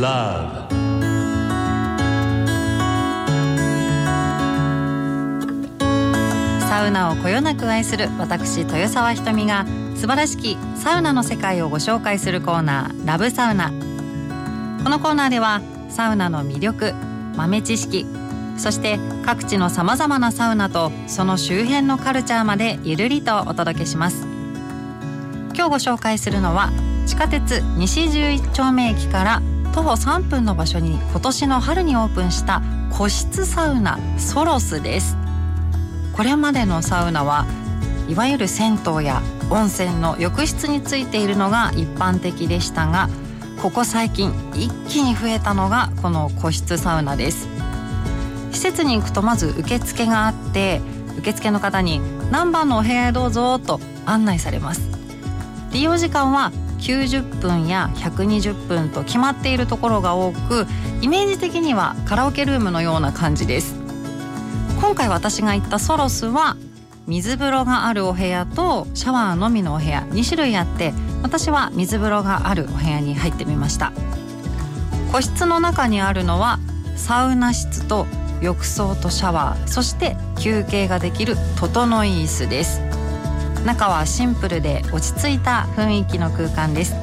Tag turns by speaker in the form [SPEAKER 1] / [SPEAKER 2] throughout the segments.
[SPEAKER 1] love.
[SPEAKER 2] サウナをこよなく愛する私豊沢ひとみが素晴らしきサウナの世界をご紹介するコーナーラブサウナ。このコーナーではサウナの魅力豆知識そして各地のさまざまなサウナとその周辺のカルチャーまでゆるりとお届けします。今日ご紹介するのは地下鉄西11丁目駅から徒歩3分の場所に今年の春にオープンした個室サウナソロスです。これまでのサウナはいわゆる銭湯や温泉の浴室についているのが一般的でしたがここ最近一気に増えたのがこの個室サウナです。施設に行くとまず受付があって受付の方に何番のお部屋へどうぞと案内されます。利用時間は90分や120分と決まっているところが多くイメージ的にはカラオケルームのような感じです。今回私が行ったソロスは水風呂があるお部屋とシャワーのみのお部屋2種類あって私は水風呂があるお部屋に入ってみました。個室の中にあるのはサウナ室と浴槽とシャワーそして休憩ができる整い椅子です。中はシンプルで落ち着いた雰囲気の空間です。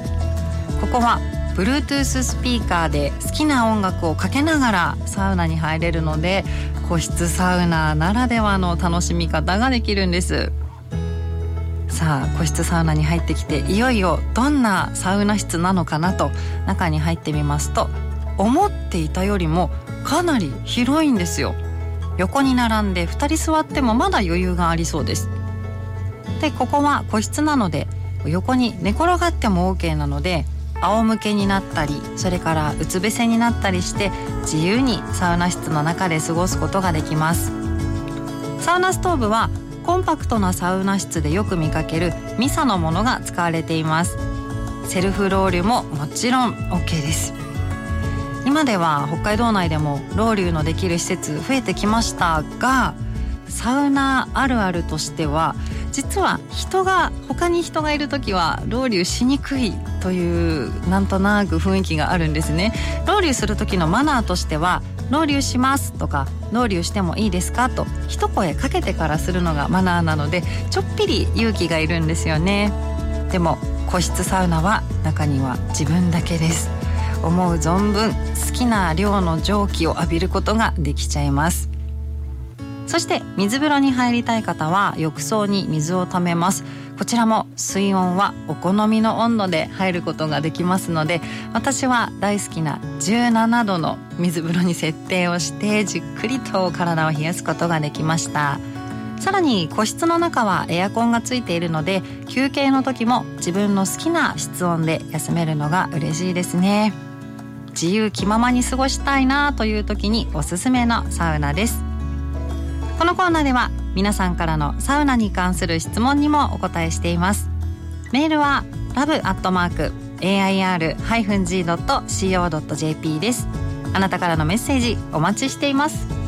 [SPEAKER 2] ここは Bluetooth スピーカーで好きな音楽をかけながらサウナに入れるので個室サウナならではの楽しみ方ができるんです。さあ個室サウナに入ってきていよいよどんなサウナ室なのかなと中に入ってみますと思っていたよりもかなり広いんですよ。横に並んで2人座ってもまだ余裕がありそうです。でここは個室なので横に寝転がっても OK なので仰向けになったりそれからうつ伏せになったりして自由にサウナ室の中で過ごすことができます。サウナストーブはコンパクトなサウナ室でよく見かけるミサのものが使われています。セルフロウリュももちろん OK です。今では北海道内でもロウリュのできる施設増えてきましたがサウナあるあるとしては実は人が他に人がいる時はロウリュしにくいというなんとなく雰囲気があるんですね。ロウリュする時のマナーとしてはロウリュしますとかロウリュしてもいいですかと一声かけてからするのがマナーなのでちょっぴり勇気がいるんですよね。でも個室サウナは中には自分だけです。思う存分好きな量の蒸気を浴びることができちゃいます。そして水風呂に入りたい方は浴槽に水をためます。こちらも水温はお好みの温度で入ることができますので私は大好きな17度の水風呂に設定をしてじっくりと体を冷やすことができました。さらに個室の中はエアコンがついているので休憩の時も自分の好きな室温で休めるのが嬉しいですね。自由気ままに過ごしたいなという時におすすめのサウナです。このコーナーでは皆さんからのサウナに関する質問にもお答えしています。メールは love.air-g.co.jp です。あなたからのメッセージお待ちしています。